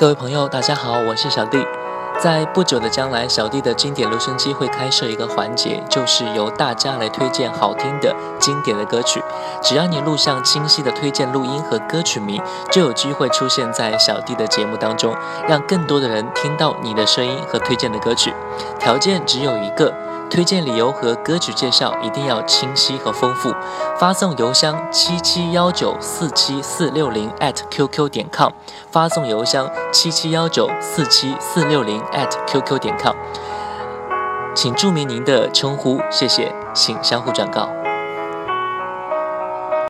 各位朋友，大家好，我是小弟。在不久的将来，小弟的经典留声机会开设一个环节，就是由大家来推荐好听的经典的歌曲。只要你录上清晰的推荐录音和歌曲名，就有机会出现在小弟的节目当中，让更多的人听到你的声音和推荐的歌曲。条件只有一个。推荐理由和歌曲介绍一定要清晰和丰富，发送邮箱七七幺九四七四六零 at qq 点 com，发送邮箱七七幺九四七四六零 at qq 点 com，请注明您的称呼，谢谢，请相互转告。